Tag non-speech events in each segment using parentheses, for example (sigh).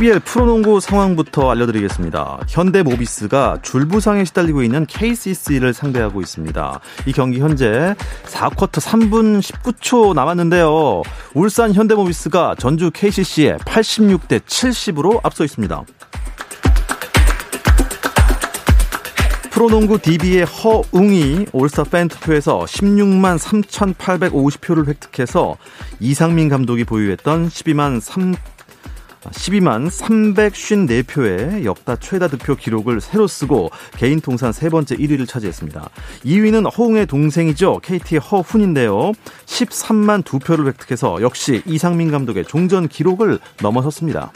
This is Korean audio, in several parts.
KBL 프로농구 상황부터 알려드리겠습니다. 현대모비스가 줄부상에 시달리고 있는 KCC를 상대하고 있습니다. 이 경기 현재 4쿼터 3분 19초 남았는데요. 울산 현대모비스가 전주 KCC에 86대 70으로 앞서 있습니다. 프로농구 DB의 허웅이 올스타 팬 투표에서 16만 3,850표를 획득해서 이상민 감독이 보유했던 12만 3 12만 354표의 역다 최다 득표 기록을 새로 쓰고 개인 통산 세 번째 1위를 차지했습니다. 2위는 허웅의 동생이죠. KT의 허훈인데요. 13만 2표를 획득해서 역시 이상민 감독의 종전 기록을 넘어섰습니다.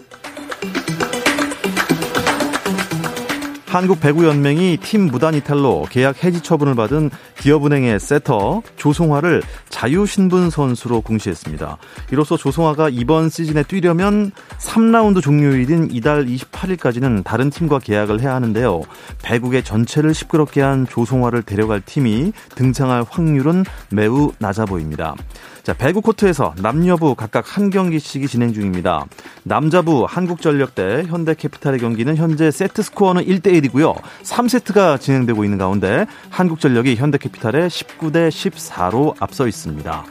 한국 배구연맹이 팀 무단 이탈로 계약 해지 처분을 받은 기업은행의 세터 조송화를 자유신분 선수로 공시했습니다. 이로써 조송화가 이번 시즌에 뛰려면 3라운드 종료일인 이달 28일까지는 다른 팀과 계약을 해야 하는데요. 배국의 전체를 시끄럽게 한 조송화를 데려갈 팀이 등장할 확률은 매우 낮아 보입니다. 자, 배구 코트에서 남녀부 각각 한 경기씩이 진행 중입니다. 남자부 한국전력 대 현대캐피탈의 경기는 현재 세트 스코어는 1대1 이고요. 3세트가 진행되고 있는 가운데 한국전력이 현대캐피탈에 19대 14로 앞서 있습니다.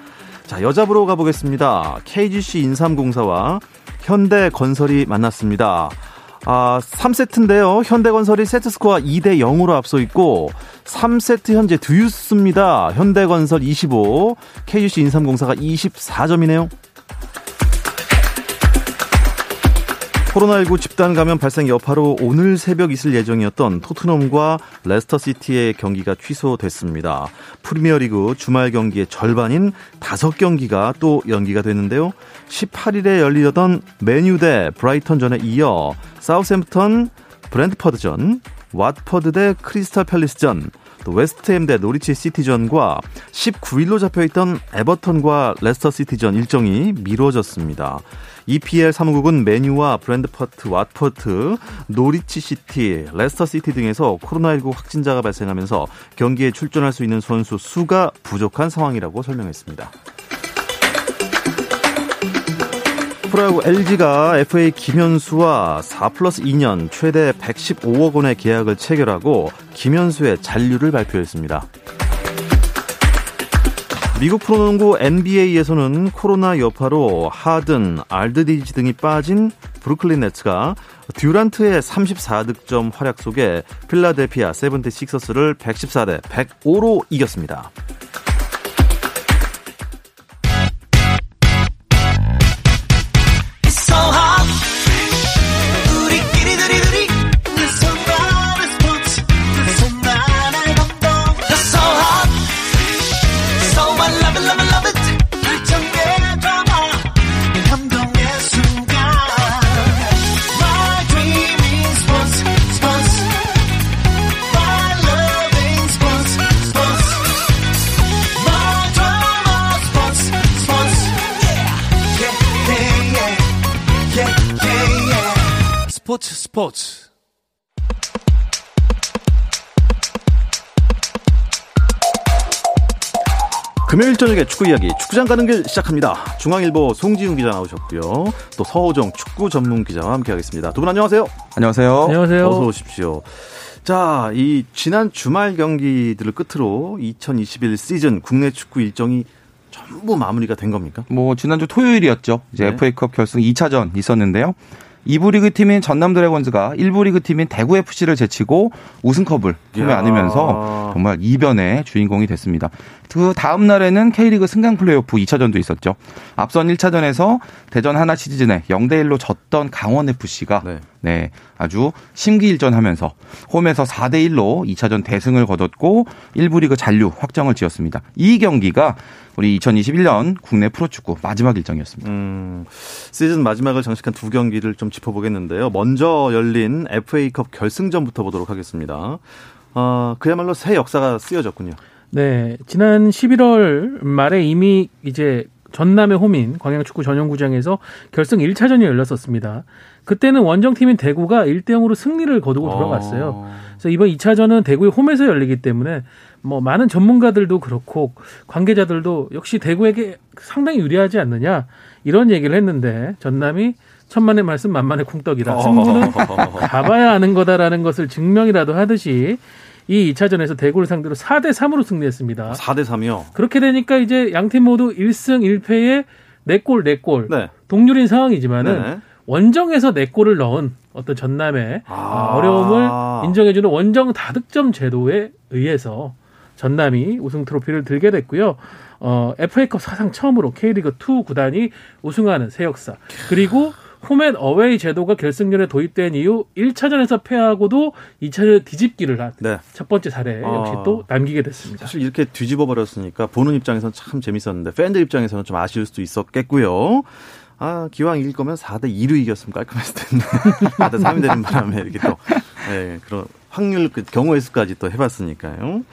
자, 여자부로 가보겠습니다. KGC 인삼공사와 현대건설이 만났습니다. 아, 3세트인데요. 현대건설이 세트 스코어 2대 0으로 앞서 있고 3세트 현재 두유스입니다. 현대건설 25, KUC 인삼공사가 24점이네요. 코로나19 집단 감염 발생 여파로 오늘 새벽 있을 예정이었던 토트넘과 레스터시티의 경기가 취소됐습니다. 프리미어리그 주말 경기의 절반인 5경기가 또 연기가 됐는데요. 18일에 열리던 맨유 대 브라이턴 전에 이어 사우샘프턴 브렌트퍼드전, 왓퍼드 대 크리스탈 팰리스전, 또 웨스트햄 대 노리치 시티전과 19일로 잡혀있던 에버턴과 레스터 시티전 일정이 미뤄졌습니다. EPL 사무국은 맨유와 브렌트퍼드, 왓퍼드, 노리치 시티, 레스터 시티 등에서 코로나19 확진자가 발생하면서 경기에 출전할 수 있는 선수 수가 부족한 상황이라고 설명했습니다. 프로야구 LG가 FA 김현수와 4 플러스 2년 최대 115억 원의 계약을 체결하고 김현수의 잔류를 발표했습니다. 미국 프로농구 NBA에서는 코로나 여파로 하든, 알드디지 등이 빠진 브루클린 네츠가 듀란트의 34득점 활약 속에 필라델피아 세븐티 식서스를 114대 105로 이겼습니다. 금요일 저녁에 축구 이야기 축구장 가는 길 시작합니다. 중앙일보 송지훈 기자 나오셨고요. 또 서호정 축구 전문 기자와 함께하겠습니다. 두 분 안녕하세요. 안녕하세요. 안녕하세요. 어서 오십시오. 자, 이 지난 주말 경기들을 끝으로 2021 시즌 국내 축구 일정이 전부 마무리가 된 겁니까? 뭐 지난주 토요일이었죠. 이제 네. FA컵 결승 2차전 있었는데요. 2부 리그 팀인 전남 드래곤즈가 1부 리그 팀인 대구 FC를 제치고 우승컵을 품에. 안으면서 정말 이변의 주인공이 됐습니다. 그 다음 날에는 K리그 승강 플레이오프 2차전도 있었죠. 앞선 1차전에서 대전 하나 시즌에 0대 1로 졌던 강원 FC가 네. 네. 아주 심기일전하면서 홈에서 4대 1로 2차전 대승을 거뒀고 1부 리그 잔류 확정을 지었습니다. 이 경기가 우리 2021년 국내 프로축구 마지막 일정이었습니다. 음, 시즌 마지막을 장식한 두 경기를 좀 짚어보겠는데요. 먼저 열린 FA컵 결승전부터 보도록 하겠습니다. 어, 그야말로 새 역사가 쓰여졌군요. 네, 지난 11월 말에 이미 이제 전남의 홈인 광양축구 전용구장에서 결승 1차전이 열렸었습니다. 그때는 원정팀인 대구가 1대 0으로 승리를 거두고 돌아갔어요. 아. 그래서 이번 2차전은 대구의 홈에서 열리기 때문에 뭐 많은 전문가들도 그렇고 관계자들도 역시 대구에게 상당히 유리하지 않느냐 이런 얘기를 했는데 전남이 천만의 말씀 만만의 쿵떡이다. 승부는 (laughs) 가봐야 아는 거다라는 것을 증명이라도 하듯이 이 2차전에서 대구를 상대로 4대 3으로 승리했습니다. 4대 3이요? 그렇게 되니까 이제 양팀 모두 1승 1패에 4골 4골 네. 동률인 상황이지만은 네. 원정에서 4골을 넣은 어떤 전남의 아. 어려움을 인정해주는 원정 다득점 제도에 의해서 전남이 우승 트로피를 들게 됐고요. 어, FA컵 사상 처음으로 K리그 2 구단이 우승하는 새 역사. 그리고 홈앤 어웨이 제도가 결승전에 도입된 이후 1차전에서 패하고도 2차전 뒤집기를 한첫 네. 번째 사례 역시 아, 또 남기게 됐습니다. 사실 이렇게 뒤집어 버렸으니까 보는 입장에서는 참 재밌었는데 팬들 입장에서는 좀 아쉬울 수도 있었겠고요. 아, 기왕 이길 거면 4대 2로 이겼으면 깔끔했을 텐데. (laughs) 4대 3이 되는 바람에 이렇게 또, 예, 그런 확률 그 경우의 수까지 또 해봤으니까요.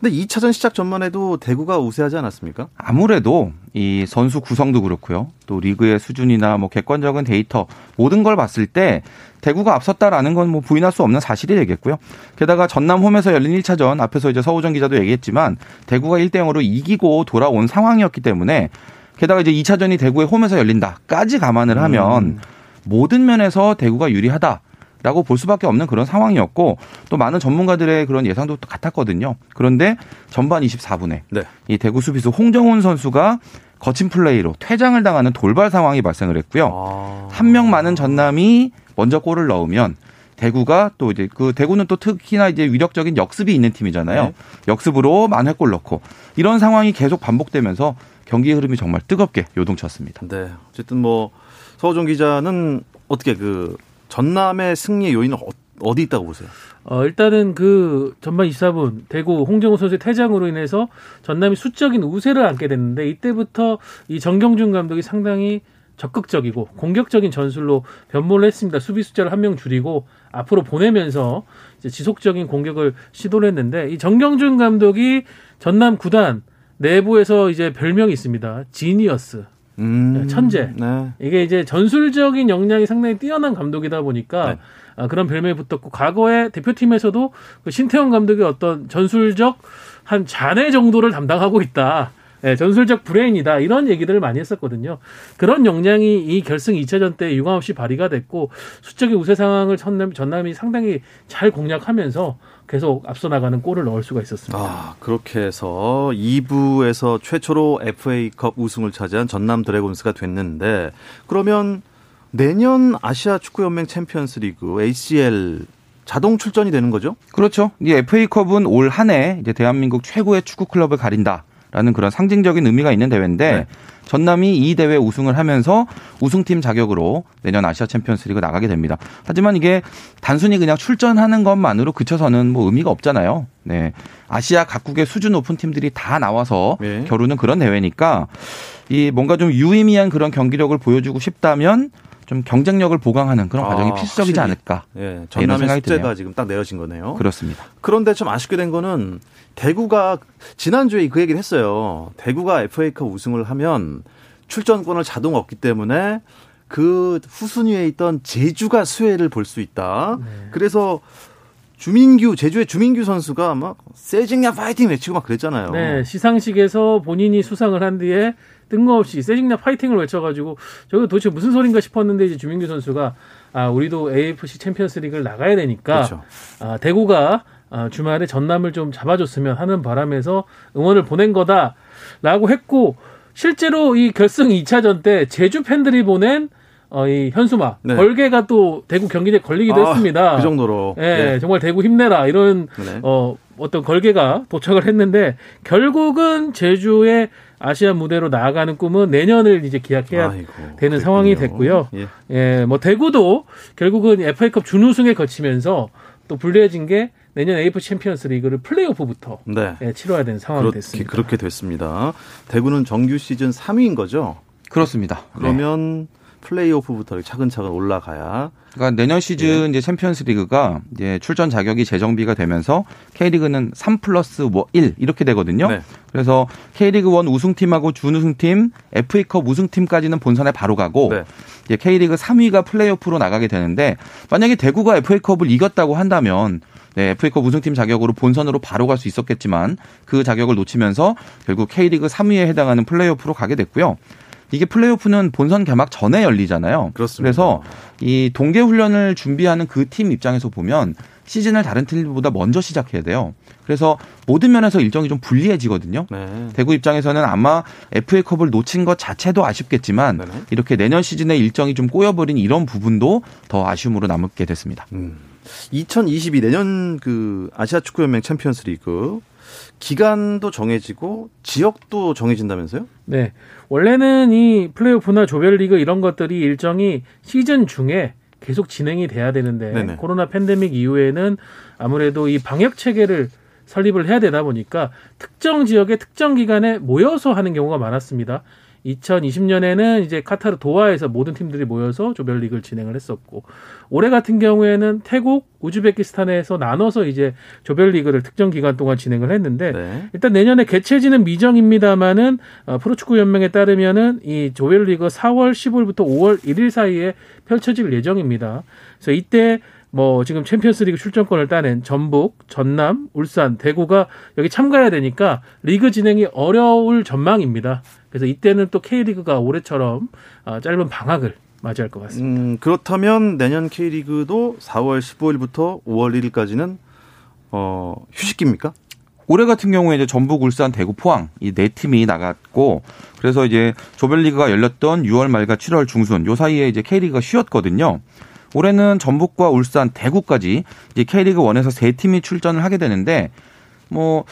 근데 2차전 시작 전만 해도 대구가 우세하지 않았습니까? 아무래도 이 선수 구성도 그렇고요. 또 리그의 수준이나 뭐 객관적인 데이터 모든 걸 봤을 때 대구가 앞섰다라는 건 뭐 부인할 수 없는 사실이 되겠고요. 게다가 전남 홈에서 열린 1차전 앞에서 이제 서우정 기자도 얘기했지만 대구가 1대 0으로 이기고 돌아온 상황이었기 때문에 게다가 이제 2차전이 대구의 홈에서 열린다까지 감안을 하면 음. 모든 면에서 대구가 유리하다. 라고 볼 수밖에 없는 그런 상황이었고 또 많은 전문가들의 그런 예상도 같았거든요. 그런데 전반 24분에 네. 이 대구 수비수 홍정훈 선수가 거친 플레이로 퇴장을 당하는 돌발 상황이 발생을 했고요. 아. 한명 많은 전남이 먼저 골을 넣으면 대구가 또 이제 그 대구는 또 특히나 이제 위력적인 역습이 있는 팀이잖아요. 네. 역습으로 만회골 넣고 이런 상황이 계속 반복되면서 경기의 흐름이 정말 뜨겁게 요동쳤습니다. 네. 어쨌든 뭐 서호정 기자는 어떻게 그 전남의 승리의 요인은 어, 디 있다고 보세요? 어, 일단은 그 전반 24분 대구 홍정호 선수의 퇴장으로 인해서 전남이 수적인 우세를 안게 됐는데 이때부터 이 정경준 감독이 상당히 적극적이고 공격적인 전술로 변모를 했습니다. 수비 숫자를 한 명 줄이고 앞으로 보내면서 지속적인 공격을 시도를 했는데 이 정경준 감독이 전남 구단 내부에서 이제 별명이 있습니다. 지니어스. 음, 네, 천재. 네. 이게 이제 전술적인 역량이 상당히 뛰어난 감독이다 보니까 네. 아, 그런 별명이 붙었고 과거에 대표팀에서도 그 신태용 감독의 어떤 전술적 한 잔해 정도를 담당하고 있다. 네, 전술적 브레인이다 이런 얘기들을 많이 했었거든요. 그런 역량이 이 결승 2차전 때 유감없이 발휘가 됐고 수적인 우세 상황을 전남, 전남이 상당히 잘 공략하면서 계속 앞서 나가는 골을 넣을 수가 있었습니다. 아, 그렇게 해서 2부에서 최초로 FA컵 우승을 차지한 전남 드래곤스가 됐는데 그러면 내년 아시아 축구 연맹 챔피언스 리그 ACL 자동 출전이 되는 거죠? 그렇죠. 이 FA컵은 올 한해 이제 대한민국 최고의 축구 클럽을 가린다. 라는 그런 상징적인 의미가 있는 대회인데 네. 전남이 이 대회 우승을 하면서 우승팀 자격으로 내년 아시아 챔피언스리그 나가게 됩니다. 하지만 이게 단순히 그냥 출전하는 것만으로 그쳐서는 뭐 의미가 없잖아요. 네. 아시아 각국의 수준 높은 팀들이 다 나와서 네. 겨루는 그런 대회니까 이 뭔가 좀 유의미한 그런 경기력을 보여주고 싶다면 좀 경쟁력을 보강하는 그런 아, 과정이 필수적이지 확실히. 않을까. 예, 전남의 숙제가 지금 딱 내려진 거네요. 그렇습니다. 그런데 좀 아쉽게 된 거는 대구가 지난주에 그 얘기를 했어요. 대구가 FA컵 우승을 하면 출전권을 자동 얻기 때문에 그 후순위에 있던 제주가 수혜를 볼 수 있다. 네. 그래서 주민규 제주의 주민규 선수가 막 세징야 파이팅 외치고 막 그랬잖아요. 네, 시상식에서 본인이 수상을 한 뒤에 뜬금없이 세징야 파이팅을 외쳐가지고 저거 도대체 무슨 소린가 싶었는데 이제 주민규 선수가 아 우리도 AFC 챔피언스리그를 나가야 되니까 그렇죠. 아, 대구가 아, 주말에 전남을 좀 잡아줬으면 하는 바람에서 응원을 보낸 거다라고 했고 실제로 이 결승 2차전 때 제주 팬들이 보낸 어, 이 현수막 네. 벌개가 또 대구 경기장에 걸리기도 아, 했습니다. 그 정도로. 예, 네. 정말 대구 힘내라 이런 네. 어 어떤 걸개가 도착을 했는데 결국은 제주의 아시아 무대로 나아가는 꿈은 내년을 이제 기약해야 아이고, 되는 그랬군요. 상황이 됐고요. 예. 예, 뭐 대구도 결국은 FA컵 준우승에 그치면서 또 불리해진 게 내년 AFC 챔피언스 리그를 플레이오프부터 네. 예, 치러야 되는 상황이 그렇게, 됐습니다. 그렇게 됐습니다. 대구는 정규 시즌 3위인 거죠? 그렇습니다. 네. 그러면 플레이오프부터 차근차근 올라가야 그러니까 내년 시즌 예. 이제 챔피언스 리그가 이제 출전 자격이 재정비가 되면서 K리그는 3 플러스 1 이렇게 되거든요. 네. 그래서 K리그 1 우승팀하고 준우승팀, FA컵 우승팀까지는 본선에 바로 가고 네. 이제 K리그 3위가 플레이오프로 나가게 되는데 만약에 대구가 FA컵을 이겼다고 한다면 네, FA컵 우승팀 자격으로 본선으로 바로 갈 수 있었겠지만 그 자격을 놓치면서 결국 K리그 3위에 해당하는 플레이오프로 가게 됐고요. 이게 플레이오프는 본선 개막 전에 열리잖아요. 그렇습니다. 그래서 이 동계 훈련을 준비하는 그 팀 입장에서 보면 시즌을 다른 팀보다 먼저 시작해야 돼요. 그래서 모든 면에서 일정이 좀 불리해지거든요. 네. 대구 입장에서는 아마 FA컵을 놓친 것 자체도 아쉽겠지만 네네. 이렇게 내년 시즌에 일정이 좀 꼬여버린 이런 부분도 더 아쉬움으로 남게 됐습니다. 음. 2022 내년 그 아시아 축구 연맹 챔피언스 리그 기간도 정해지고 지역도 정해진다면서요? 네. 원래는 이 플레이오프나 조별리그 이런 것들이 일정이 시즌 중에 계속 진행이 돼야 되는데 네네. 코로나 팬데믹 이후에는 아무래도 이 방역 체계를 설립을 해야 되다 보니까 특정 지역의 특정 기간에 모여서 하는 경우가 많았습니다. 2020년에는 이제 카타르 도하에서 모든 팀들이 모여서 조별리그를 진행을 했었고 올해 같은 경우에는 태국, 우즈베키스탄에서 나눠서 이제 조별리그를 특정 기간 동안 진행을 했는데 네. 일단 내년에 개최지는 미정입니다만은 어, 프로축구 연맹에 따르면은 이 조별리그 4월 15일부터 5월 1일 사이에 펼쳐질 예정입니다. 그래서 이때 뭐 지금 챔피언스리그 출전권을 따낸 전북, 전남, 울산, 대구가 여기 참가해야 되니까 리그 진행이 어려울 전망입니다. 그래서 이때는 또 K리그가 올해처럼 어, 짧은 방학을 맞이할 것 같습니다. 음, 그렇다면 내년 K리그도 4월 15일부터 5월 1일까지는 어, 휴식기입니까? 올해 같은 경우에 이제 전북, 울산, 대구, 포항 이 네 팀이 나갔고 그래서 이제 조별리그가 열렸던 6월 말과 7월 중순 요 사이에 이제 K리그가 쉬었거든요. 올해는 전북과 울산, 대구까지 이제 K리그 1에서 세 팀이 출전을 하게 되는데 뭐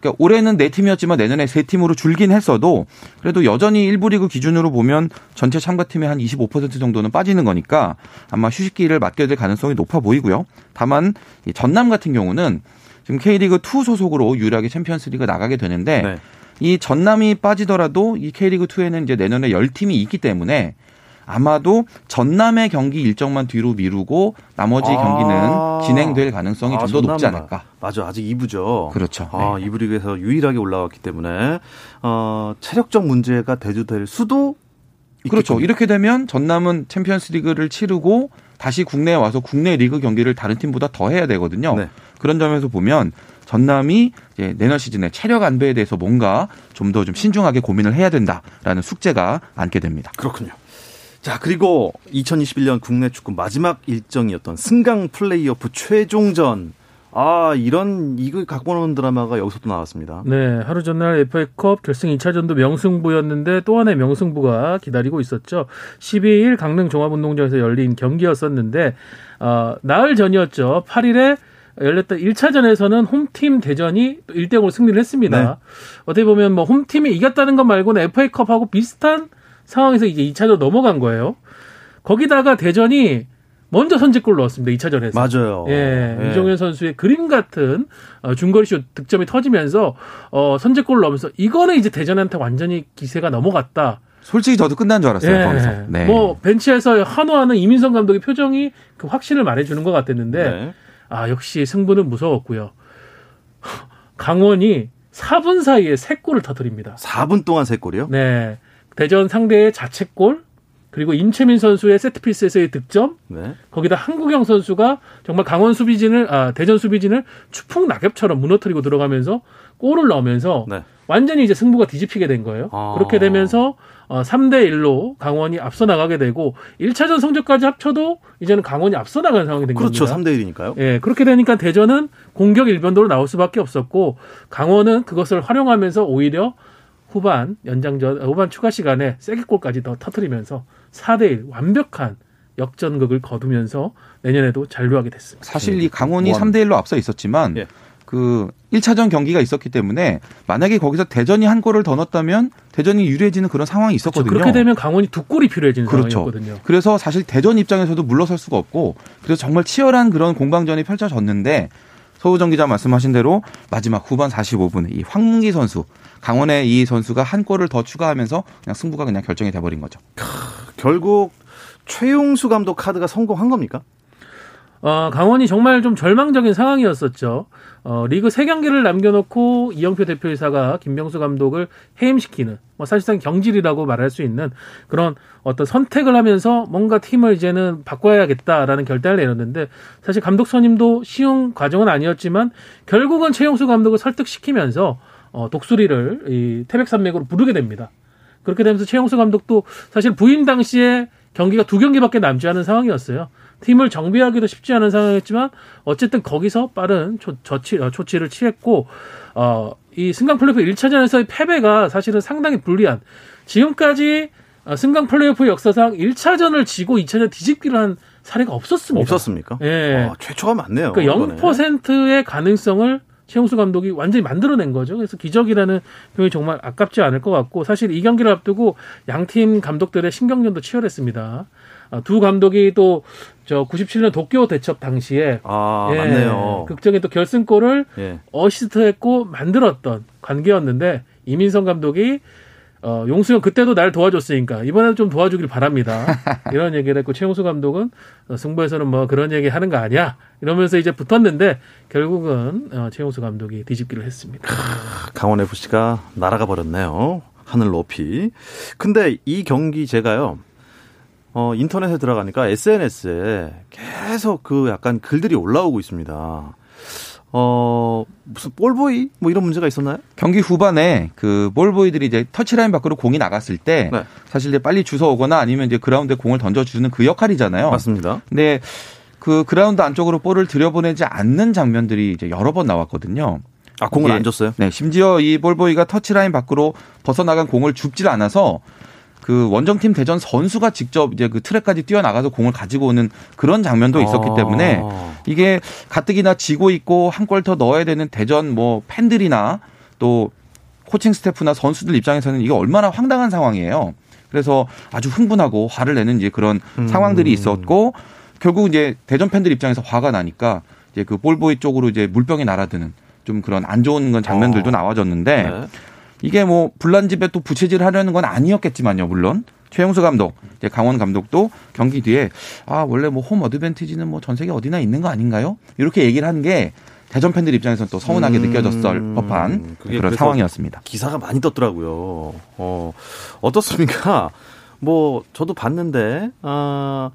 그러니까 올해는 네 팀이었지만 내년에 세 팀으로 줄긴 했어도 그래도 여전히 일부 리그 기준으로 보면 전체 참가팀의 한 25% 정도는 빠지는 거니까 아마 휴식기를 맞게 될 가능성이 높아 보이고요. 다만 이 전남 같은 경우는 지금 K리그 2 소속으로 유일하게 챔피언스리그 나가게 되는데 네. 이 전남이 빠지더라도 이 K리그 2에는 이제 내년에 10팀이 있기 때문에 아마도 전남의 경기 일정만 뒤로 미루고 나머지 아. 경기는 진행될 가능성이 아, 좀더 높지. 않을까. 맞아. 아직 2부죠. 그렇죠. 아, 네. 2부 리그에서 유일하게 올라왔기 때문에 어, 체력적 문제가 대두될 수도 그렇죠. 있겠군요. 이렇게 되면 전남은 챔피언스 리그를 치르고 다시 국내에 와서 국내 리그 경기를 다른 팀보다 더 해야 되거든요. 네. 그런 점에서 보면 전남이 이제 내년 시즌에 체력 안배에 대해서 뭔가 좀 더좀 신중하게 고민을 해야 된다라는 숙제가 안게 됩니다. 그렇군요. 자, 그리고 2021년 국내 축구 마지막 일정이었던 승강 플레이오프 최종전. 아, 이런 이거 갖고 오는 드라마가 여기서 또 나왔습니다. 네, 하루 전날 FA컵 결승 2차전도 명승부였는데 또 하나의 명승부가 기다리고 있었죠. 12일 강릉 종합운동장에서 열린 경기였었는데 어, 나흘 전이었죠. 8일에 열렸던 1차전에서는 홈팀 대전이 또 1대 0으로 승리를 했습니다. 네. 어떻게 보면 뭐 홈팀이 이겼다는 것 말고는 FA컵하고 비슷한 상황에서 이제 2차전 넘어간 거예요. 거기다가 대전이 먼저 선제골 넣었습니다. 2차전에서. 맞아요. 예, 예. 이종현 선수의 그림 같은 어, 중거리슛 득점이 터지면서 어, 선제골을 넣으면서 이거는 이제 대전한테 완전히 기세가 넘어갔다. 솔직히 저도 끝난 줄 알았어요. 예. 거기서. 네. 뭐 벤치에서 한호하는 이민성 감독의 표정이 그 확신을 말해주는 것 같았는데 네. 아 역시 승부는 무서웠고요. 강원이 4분 사이에 3골을 터뜨립니다. 4분 동안 세 골이요? 네, 대전 상대의 자책골 그리고 임채민 선수의 세트피스에서의 득점 네. 거기다 한국영 선수가 정말 강원 수비진을 아 대전 수비진을 추풍 낙엽처럼 무너뜨리고 들어가면서 골을 넣으면서 네. 완전히 이제 승부가 뒤집히게 된 거예요. 아. 그렇게 되면서 어 3대 1로 강원이 앞서 나가게 되고 1차전 성적까지 합쳐도 이제는 강원이 앞서 나가는 상황이 된 그렇죠. 겁니다. 3대 1이니까요. 예, 그렇게 되니까 대전은 공격 일변도로 나올 수밖에 없었고 강원은 그것을 활용하면서 오히려 후반 연장전 후반 추가 시간에 세게골까지 더 터트리면서 4대 1 완벽한 역전극을 거두면서 내년에도 잔류하게 됐습니다. 사실 이 강원이 원. 3대 1로 앞서 있었지만 예. 그 1차전 경기가 있었기 때문에 만약에 거기서 대전이 한 골을 더 넣었다면 대전이 유리해지는 그런 상황이 있었거든요. 그렇죠. 그렇게 되면 강원이 두 골이 필요해지는 그렇죠. 상황이었거든요. 그래서 사실 대전 입장에서도 물러설 수가 없고 그래서 정말 치열한 그런 공방전이 펼쳐졌는데 서우정 기자 말씀하신 대로 마지막 후반 45분에 이 황문기 선수 강원의 이 선수가 한 골을 더 추가하면서 그냥 승부가 그냥 결정이 돼버린 거죠. 결국 최용수 감독 카드가 성공한 겁니까? 어, 강원이 정말 좀 절망적인 상황이었었죠. 어, 리그 세 경기를 남겨놓고 이영표 대표이사가 김병수 감독을 해임시키는, 뭐 사실상 경질이라고 말할 수 있는 그런 어떤 선택을 하면서 뭔가 팀을 이제는 바꿔야겠다라는 결단을 내렸는데 사실 감독 선임도 쉬운 과정은 아니었지만 결국은 최용수 감독을 설득시키면서 어, 독수리를 이 태백산맥으로 부르게 됩니다. 그렇게 되면서 최용수 감독도 사실 부임 당시에 경기가 두 경기밖에 남지 않은 상황이었어요. 팀을 정비하기도 쉽지 않은 상황이었지만 어쨌든 거기서 빠른 조, 처치, 어, 조치를 취했고 어, 이 승강 플레이오프 1차전에서의 패배가 사실은 상당히 불리한 지금까지 어, 승강 플레이오프 역사상 1차전을 지고 2차전 뒤집기를 한 사례가 없었습니다. 없었습니까? 예. 아, 최초가 많네요. 그러니까 0%의 가능성을 최용수 감독이 완전히 만들어낸 거죠. 그래서 기적이라는 표현이 정말 아깝지 않을 것 같고 사실 이 경기를 앞두고 양팀 감독들의 신경전도 치열했습니다. 아, 두 감독이 또 저 97년 도쿄 대첩 당시에 아, 예, 맞네요. 극적인 또 결승골을 예. 어시스트했고 만들었던 관계였는데 이민성 감독이 어, 용수 형 그때도 날 도와줬으니까 이번에도 좀 도와주길 바랍니다. (laughs) 이런 얘기를 했고 최용수 감독은 어, 승부에서는 뭐 그런 얘기 하는 거 아니야 이러면서 이제 붙었는데 결국은 어, 최용수 감독이 뒤집기를 했습니다. 강원 FC가 날아가 버렸네요. 하늘 높이. 근데 이 경기 제가요. 어, 인터넷에 들어가니까 SNS에 계속 그 약간 글들이 올라오고 있습니다. 어, 무슨 볼보이? 뭐 이런 문제가 있었나요? 경기 후반에 그 볼보이들이 이제 터치라인 밖으로 공이 나갔을 때 네. 사실 이제 빨리 주워 오거나 아니면 이제 그라운드에 공을 던져주는 그 역할이잖아요. 맞습니다. 근데 그 그라운드 안쪽으로 볼을 들여보내지 않는 장면들이 이제 여러 번 나왔거든요. 아, 공을 안 줬어요? 네, 심지어 이 볼보이가 터치라인 밖으로 벗어나간 공을 줍질 않아서 그 원정팀 대전 선수가 직접 이제 그 트랙까지 뛰어나가서 공을 가지고 오는 그런 장면도 있었기 아. 때문에 이게 가뜩이나 지고 있고 한 골 더 넣어야 되는 대전 뭐 팬들이나 또 코칭 스태프나 선수들 입장에서는 이게 얼마나 황당한 상황이에요. 그래서 아주 흥분하고 화를 내는 이제 그런 음. 상황들이 있었고 결국 이제 대전 팬들 입장에서 화가 나니까 이제 그 볼보이 쪽으로 이제 물병이 날아드는 좀 그런 안 좋은 건 장면들도 어. 나와졌는데 네. 이게 뭐 불난 집에 또 부채질 하려는 건 아니었겠지만요, 물론. 최용수 감독, 이제 강원 감독도 경기 뒤에 아, 원래 뭐 홈 어드밴티지는 뭐 전 세계 어디나 있는 거 아닌가요? 이렇게 얘기를 한 게 대전 팬들 입장에서는 또 서운하게 음, 느껴졌을 법한 그게 그런 상황이었습니다. 기사가 많이 떴더라고요. 어, 어떻습니까? (laughs) 뭐, 저도 봤는데, 아,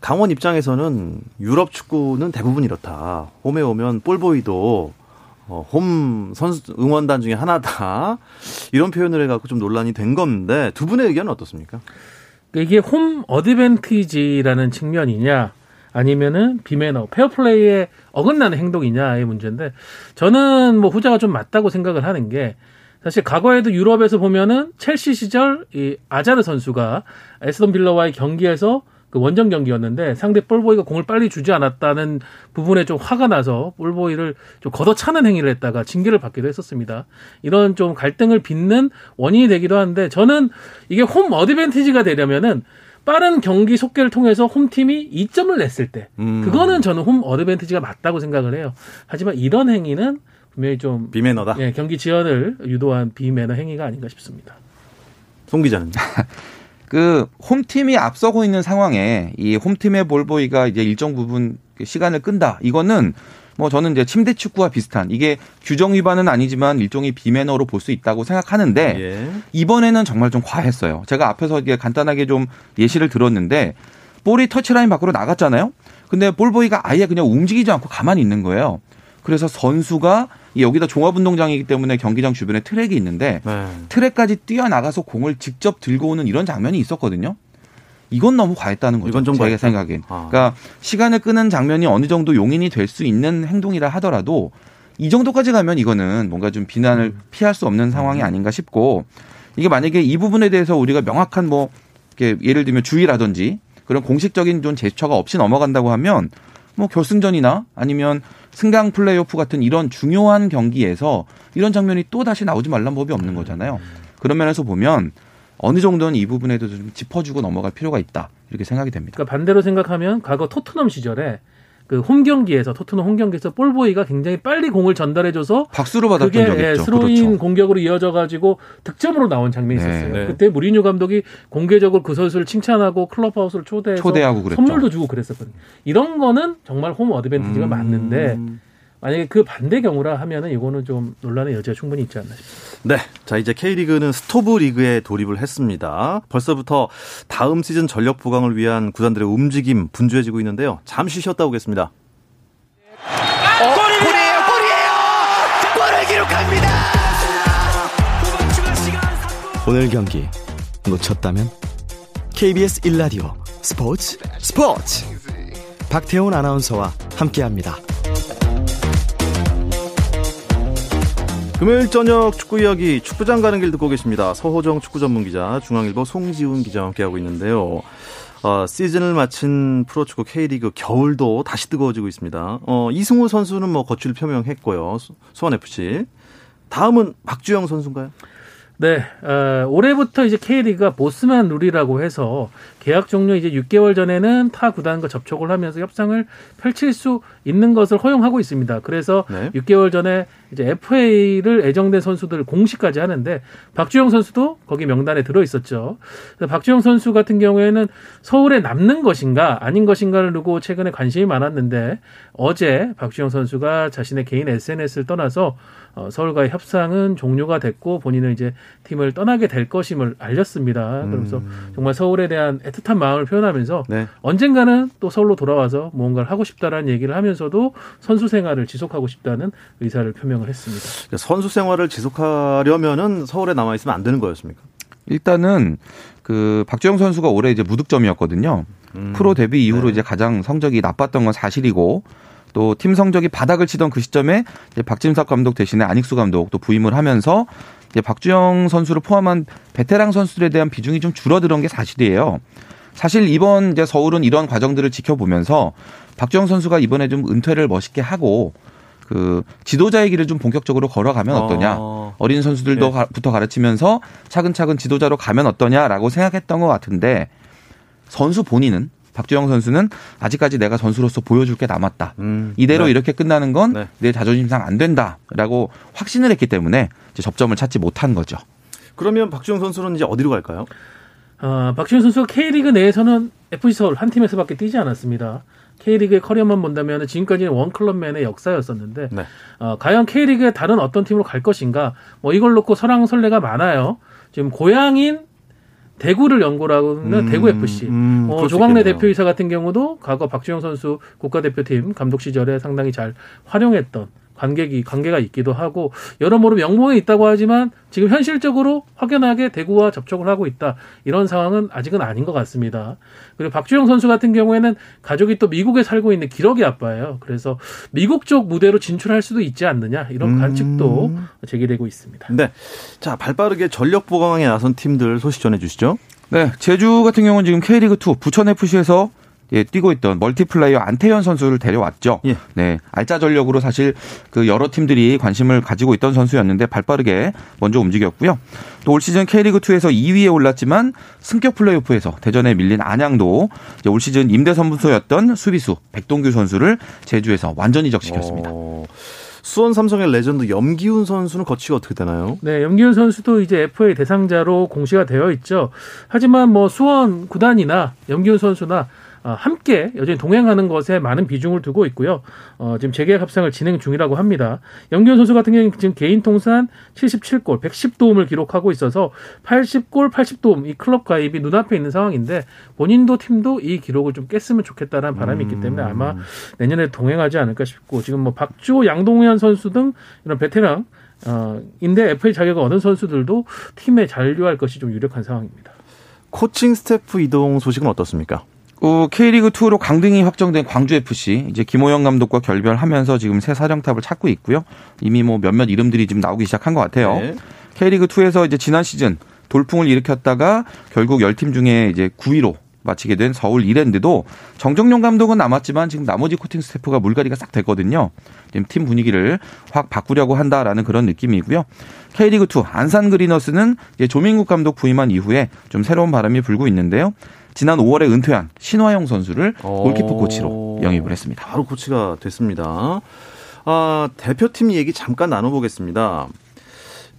강원 입장에서는 유럽 축구는 대부분 이렇다. 홈에 오면 볼보이도 어, 홈 선수 응원단 중에 하나다. 이런 표현을 해갖고 좀 논란이 된 건데, 두 분의 의견은 어떻습니까? 이게 홈 어드밴티지라는 측면이냐 아니면은 비매너 페어플레이에 어긋나는 행동이냐의 문제인데 저는 뭐 후자가 좀 맞다고 생각을 하는 게 사실 과거에도 유럽에서 보면은 첼시 시절 이 아자르 선수가 에스던 빌라와의 경기에서 그 원정 경기였는데 상대 볼보이가 공을 빨리 주지 않았다는 부분에 좀 화가 나서 볼보이를 좀 걷어차는 행위를 했다가 징계를 받기도 했었습니다. 이런 좀 갈등을 빚는 원인이 되기도 하는데 저는 이게 홈 어드밴티지가 되려면은 빠른 경기 속계를 통해서 홈팀이 2점을 냈을 때 음. 그거는 저는 홈 어드밴티지가 맞다고 생각을 해요. 하지만 이런 행위는 분명히 좀 비매너다. 예, 경기 지연을 유도한 비매너 행위가 아닌가 싶습니다. 송 기자는. (laughs) 그 홈팀이 앞서고 있는 상황에 이 홈팀의 볼보이가 이제 일정 부분 그 시간을 끈다. 이거는 뭐 저는 이제 침대 축구와 비슷한 이게 규정 위반은 아니지만 일종의 비매너로 볼 수 있다고 생각하는데 예. 이번에는 정말 좀 과했어요. 제가 앞에서 이게 간단하게 좀 예시를 들었는데 볼이 터치라인 밖으로 나갔잖아요. 근데 볼보이가 아예 그냥 움직이지 않고 가만히 있는 거예요. 그래서 선수가 여기다 종합운동장이기 때문에 경기장 주변에 트랙이 있는데 네. 트랙까지 뛰어나가서 공을 직접 들고 오는 이런 장면이 있었거든요. 이건 너무 과했다는 거죠. 이건 과했다. 생각엔. 아. 그러니까 시간을 끄는 장면이 어느 정도 용인이 될 수 있는 행동이라 하더라도 이 정도까지 가면 이거는 뭔가 좀 비난을 음. 피할 수 없는 상황이 아닌가 싶고 이게 만약에 이 부분에 대해서 우리가 명확한 뭐 이렇게 예를 들면 주의라든지 그런 공식적인 좀 제스처가 없이 넘어간다고 하면 뭐 결승전이나 아니면 승강 플레이오프 같은 이런 중요한 경기에서 이런 장면이 또 다시 나오지 말란 법이 없는 거잖아요. 그런 면에서 보면 어느 정도는 이 부분에도 좀 짚어주고 넘어갈 필요가 있다 이렇게 생각이 됩니다. 그러니까 반대로 생각하면 과거 토트넘 시절에 그 홈 경기에서 토트넘 홈 경기에서 볼보이가 굉장히 빨리 공을 전달해줘서 박수를 받았던 그게 적이 예, 있죠. 스로인 그렇죠. 공격으로 이어져 가지고 득점으로 나온 장면이 네. 있었어요. 네. 그때 무리뉴 감독이 공개적으로 그 선수를 칭찬하고 클럽하우스를 초대해서 초대하고 그랬죠. 선물도 주고 그랬었거든요. 이런 거는 정말 홈 어드밴티지가 음. 맞는데 만약에 그 반대 경우라 하면은 이거는 좀 논란의 여지가 충분히 있지 않나 싶습니다. 네. 자, 이제 K리그는 스토브 리그에 돌입을 했습니다. 벌써부터 다음 시즌 전력 보강을 위한 구단들의 움직임 분주해지고 있는데요. 잠시 쉬었다 오겠습니다. 골이에요, 골이에요! 골을 기록합니다! 오늘 경기 놓쳤다면 KBS 1라디오 스포츠 스포츠 박태훈 아나운서와 함께합니다. 금요일 저녁 축구 이야기 축구장 가는 길 듣고 계십니다. 서호정 축구 전문 기자, 중앙일보 송지훈 기자와 함께하고 있는데요. 어, 시즌을 마친 프로축구 K리그 겨울도 다시 뜨거워지고 있습니다. 어, 이승우 선수는 뭐 거취를 표명했고요. 수- 수원FC. 다음은 박주영 선수인가요? 네, 어, 올해부터 이제 K리그가 보스만 룰이라고 해서 계약 종료 이제 6개월 전에는 타 구단과 접촉을 하면서 협상을 펼칠 수 있는 것을 허용하고 있습니다. 그래서 네. 6개월 전에 이제 FA를 애정된 선수들 공시까지 하는데 박주영 선수도 거기 명단에 들어 있었죠. 박주영 선수 같은 경우에는 서울에 남는 것인가 아닌 것인가를 두고 최근에 관심이 많았는데 어제 박주영 선수가 자신의 개인 SNS를 떠나서 어, 서울과의 협상은 종료가 됐고 본인은 이제 팀을 떠나게 될 것임을 알렸습니다. 그러면서 정말 서울에 대한 애틋한 마음을 표현하면서 네. 언젠가는 또 서울로 돌아와서 무언가를 하고 싶다라는 얘기를 하면서도 선수 생활을 지속하고 싶다는 의사를 표명 을 했습니다. 그러니까 선수 생활을 지속하려면은 서울에 남아 있으면 안 되는 거였습니까? 일단은 그 박주영 선수가 올해 이제 무득점이었거든요. 음. 프로 데뷔 이후로 네. 이제 가장 성적이 나빴던 건 사실이고 또 팀 성적이 바닥을 치던 그 시점에 이제 박진석 감독 대신에 안익수 감독 또 부임을 하면서 이제 박주영 선수를 포함한 베테랑 선수들에 대한 비중이 좀 줄어드는 게 사실이에요. 사실 이번 이제 서울은 이런 과정들을 지켜보면서 박주영 선수가 이번에 좀 은퇴를 멋있게 하고 그 지도자의 길을 좀 본격적으로 걸어가면 어떠냐. 어. 어린 선수들도 네. 부터 가르치면서 차근차근 지도자로 가면 어떠냐라고 생각했던 것 같은데 선수 본인은 박주영 선수는 아직까지 내가 선수로서 보여줄 게 남았다. 음. 이대로 네. 이렇게 끝나는 건내 네. 자존심상 안 된다라고 확신을 했기 때문에 이제 접점을 찾지 못한 거죠. 그러면 박주영 선수는 이제 어디로 갈까요? 어, 박주영 선수가 K리그 내에서는 FC 서울 한 팀에서밖에 뛰지 않았습니다. K리그의 커리어만 본다면 지금까지는 원클럽맨의 역사였었는데 네. 어, 과연 K리그의 다른 어떤 팀으로 갈 것인가 뭐 이걸 놓고 설왕설래가 많아요. 지금 고향인 대구를 연고로 하는 음, 대구 FC. 음, 어, 조광래 있겠네요. 대표이사 같은 경우도 과거 박주영 선수 국가대표팀 감독 시절에 상당히 잘 활용했던 관객이 관계가 있기도 하고 여러모로 명목에 있다고 하지만 지금 현실적으로 확연하게 대구와 접촉을 하고 있다 이런 상황은 아직은 아닌 것 같습니다. 그리고 박주영 선수 같은 경우에는 가족이 또 미국에 살고 있는 기러기 아빠예요. 그래서 미국 쪽 무대로 진출할 수도 있지 않느냐 이런 음. 관측도 제기되고 있습니다. 네. 자, 발빠르게 전력 보강에 나선 팀들 소식 전해 주시죠. 네, 제주 같은 경우는 지금 K리그 2 부천 FC에서 예, 뛰고 있던 멀티플레이어 안태현 선수를 데려왔죠. 예. 네, 알짜 전력으로 사실 그 여러 팀들이 관심을 가지고 있던 선수였는데 발빠르게 먼저 움직였고요. 또 올 시즌 K리그 2에서 2위에 올랐지만 승격 플레이오프에서 대전에 밀린 안양도 이제 올 시즌 임대 선수였던 수비수 백동규 선수를 제주에서 완전히 이적시켰습니다. 어, 수원 삼성의 레전드 염기훈 선수는 거취가 어떻게 되나요? 네, 염기훈 선수도 이제 FA 대상자로 공시가 되어 있죠. 하지만 뭐 수원 구단이나 염기훈 선수나 어, 함께 여전히 동행하는 것에 많은 비중을 두고 있고요. 어, 지금 재계약 협상을 진행 중이라고 합니다. 염기훈 선수 같은 경우는 지금 개인 통산 77골, 110도움을 기록하고 있어서 80골, 80도움 이 클럽 가입이 눈앞에 있는 상황인데 본인도 팀도 이 기록을 좀 깼으면 좋겠다는 바람이 있기 때문에 아마 내년에 동행하지 않을까 싶고 지금 뭐 박주호, 양동현 선수 등 이런 베테랑 어, 인데 FA 자격을 얻은 선수들도 팀에 잔류할 것이 좀 유력한 상황입니다. 코칭 스태프 이동 소식은 어떻습니까? 어, K리그 2로 강등이 확정된 광주 FC 이제 김호영 감독과 결별하면서 지금 새 사령탑을 찾고 있고요. 이미 뭐 몇몇 이름들이 지금 나오기 시작한 것 같아요. 네. K리그 2에서 이제 지난 시즌 돌풍을 일으켰다가 결국 10팀 중에 이제 9위로 마치게 된 서울 이랜드도 정정용 감독은 남았지만 지금 나머지 코팅 스태프가 물갈이가 싹 됐거든요. 지금 팀 분위기를 확 바꾸려고 한다라는 그런 느낌이고요. K리그2 안산 그리너스는 조민국 감독 부임한 이후에 좀 새로운 바람이 불고 있는데요. 지난 5월에 은퇴한 신화영 선수를 골키퍼 코치로 영입을 했습니다. 바로 코치가 됐습니다. 아, 대표팀 얘기 잠깐 나눠보겠습니다.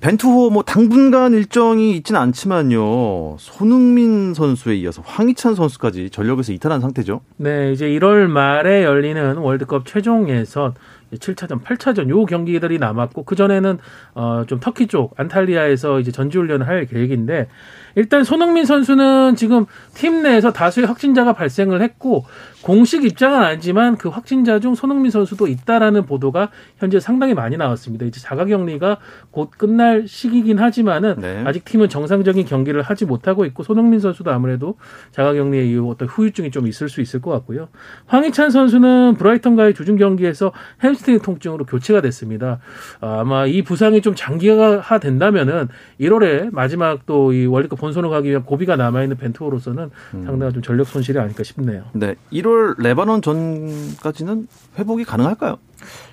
벤투호 뭐 당분간 일정이 있지는 않지만요. 손흥민 선수에 이어서 황희찬 선수까지 전력에서 이탈한 상태죠. 네, 이제 1월 말에 열리는 월드컵 최종 예선 7차전, 8차전 요 경기들이 남았고 그 전에는 어좀 터키 쪽 안탈리아에서 이제 전지 훈련을 할 계획인데 일단 손흥민 선수는 지금 팀 내에서 다수의 확진자가 발생을 했고 공식 입장은 아니지만 그 확진자 중 손흥민 선수도 있다라는 보도가 현재 상당히 많이 나왔습니다. 이제 자가격리가 곧 끝날 시기긴 하지만은 네. 아직 팀은 정상적인 경기를 하지 못하고 있고 손흥민 선수도 아무래도 자가격리에 이후 어떤 후유증이 좀 있을 수 있을 것 같고요. 황희찬 선수는 브라이턴과의 주중 경기에서 햄스트링 통증으로 교체가 됐습니다. 아마 이 부상이 좀 장기화 된다면은 1월에 마지막 또 이 월드컵 본선으로 가기 위한 고비가 남아 있는 벤투호로서는 음. 상당한 좀 전력 손실이 아닐까 싶네요. 네, 1월 레바논 전까지는 회복이 가능할까요?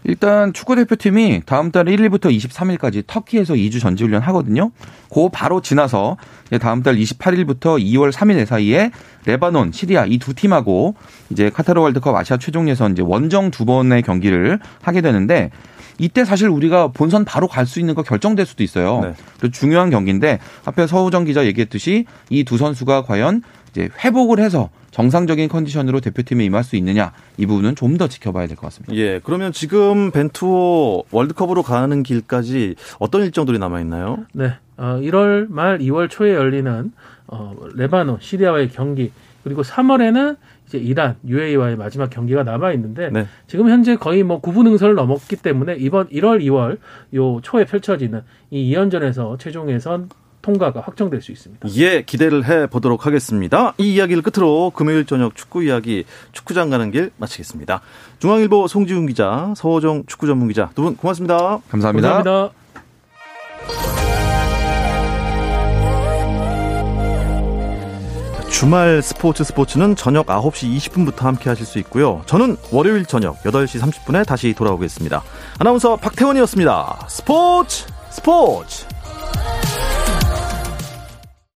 일단 축구 대표팀이 다음 달 1일부터 23일까지 터키에서 2주 전지 훈련 하거든요. 그 바로 지나서 다음 달 28일부터 2월 3일 사이에 레바논, 시리아 이 두 팀하고 이제 카타르 월드컵 아시아 최종 예선 이제 원정 두 번의 경기를 하게 되는데 이때 사실 우리가 본선 바로 갈 수 있는 거 결정될 수도 있어요. 네. 그 중요한 경기인데 앞에 서우정 기자 얘기했듯이 이 두 선수가 과연 이제 회복을 해서 정상적인 컨디션으로 대표팀에 임할 수 있느냐 이 부분은 좀 더 지켜봐야 될 것 같습니다. 예, 그러면 지금 벤투호 월드컵으로 가는 길까지 어떤 일정들이 남아 있나요? 네, 어, 1월 말 2월 초에 열리는 어, 레바논, 시리아와의 경기 그리고 3월에는 이제 이란, UAE와의 마지막 경기가 남아 있는데 네. 지금 현재 거의 뭐 9분 응선을 넘었기 때문에 이번 1월, 2월 요 초에 펼쳐지는 이 2연전에서 최종 예선 통과가 확정될 수 있습니다. 예, 기대를 해 보도록 하겠습니다. 이 이야기를 끝으로 금요일 저녁 축구 이야기 축구장 가는 길 마치겠습니다. 중앙일보 송지훈 기자, 서호정 축구 전문 기자 두 분 고맙습니다. 감사합니다. 감사합니다. 주말 스포츠 스포츠는 저녁 9시 20분부터 함께 하실 수 있고요. 저는 월요일 저녁 8시 30분에 다시 돌아오겠습니다. 아나운서 박태원이었습니다. 스포츠 스포츠